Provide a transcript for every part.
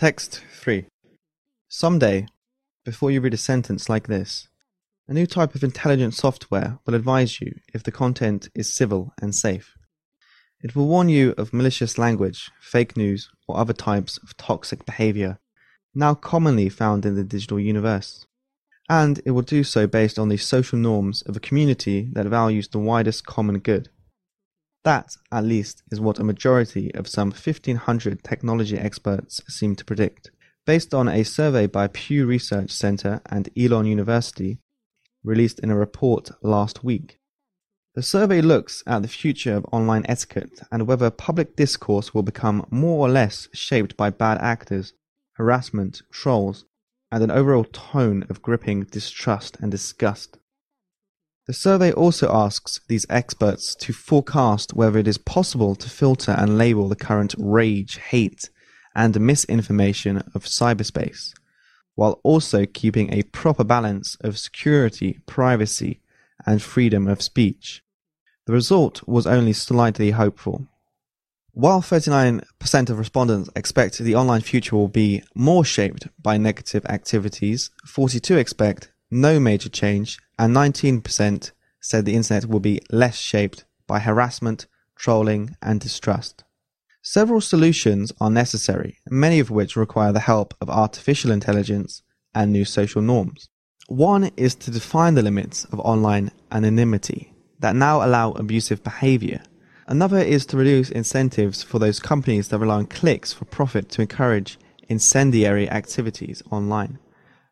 Text 3. Someday, before you read a sentence like this, a new type of intelligent software will advise you if the content is civil and safe. It will warn you of malicious language, fake news, or other types of toxic behavior now commonly found in the digital universe. And it will do so based on the social norms of a community that values the widest common good. That, at least, is what a majority of some 1500 technology experts seem to predict. Based on a survey by Pew Research Center and Elon University, released in a report last week. The survey looks at the future of online etiquette and whether public discourse will become more or less shaped by bad actors, harassment, trolls, and an overall tone of gripping distrust and disgust. The survey also asks these experts to forecast whether it is possible to filter and label the current rage, hate, and misinformation of cyberspace, while also keeping a proper balance of security, privacy, and freedom of speech. The result was only slightly hopeful. While 39% of respondents expect the online future will be more shaped by negative activities, 42 expect no major change, and 19% said the internet will be less shaped by harassment, trolling, and distrust. Several solutions are necessary, many of which require the help of artificial intelligence and new social norms. One is to define the limits of online anonymity that now allow abusive behavior. Another is to reduce incentives for those companies that rely on clicks for profit to encourage incendiary activities online.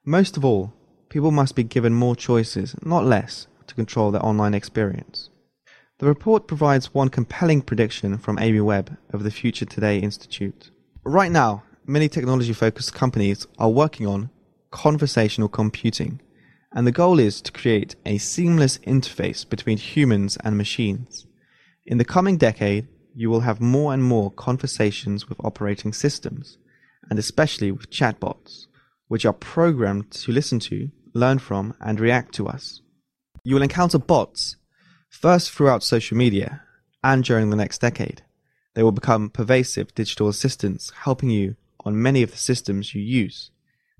Most of all, people must be given more choices, not less, to control their online experience. The report provides one compelling prediction from Amy Webb of the Future Today Institute. Right now, many technology focused companies are working on conversational computing, and the goal is to create a seamless interface between humans and machines. In the coming decade, you will have more and more conversations with operating systems, and especially with chatbots, which are programmed to listen to, learn from, and react to us. You will encounter bots, first throughout social media, and during the next decade. They will become pervasive digital assistants helping you on many of the systems you use.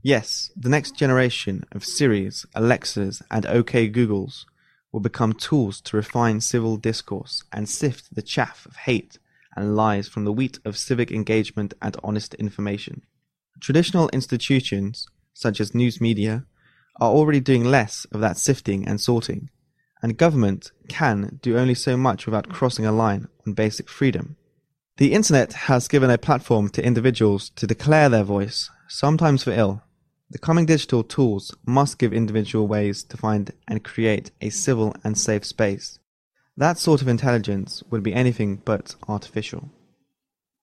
Yes, the next generation of Siris, Alexas, and OK Googles will become tools to refine civil discourse and sift the chaff of hate and lies from the wheat of civic engagement and honest information. Traditional institutions, such as news media, are already doing less of that sifting and sorting, and government can do only so much without crossing a line on basic freedom. The internet has given a platform to individuals to declare their voice, sometimes for ill, the coming digital tools must give individual ways to find and create a civil and safe space. That sort of intelligence would be anything but artificial.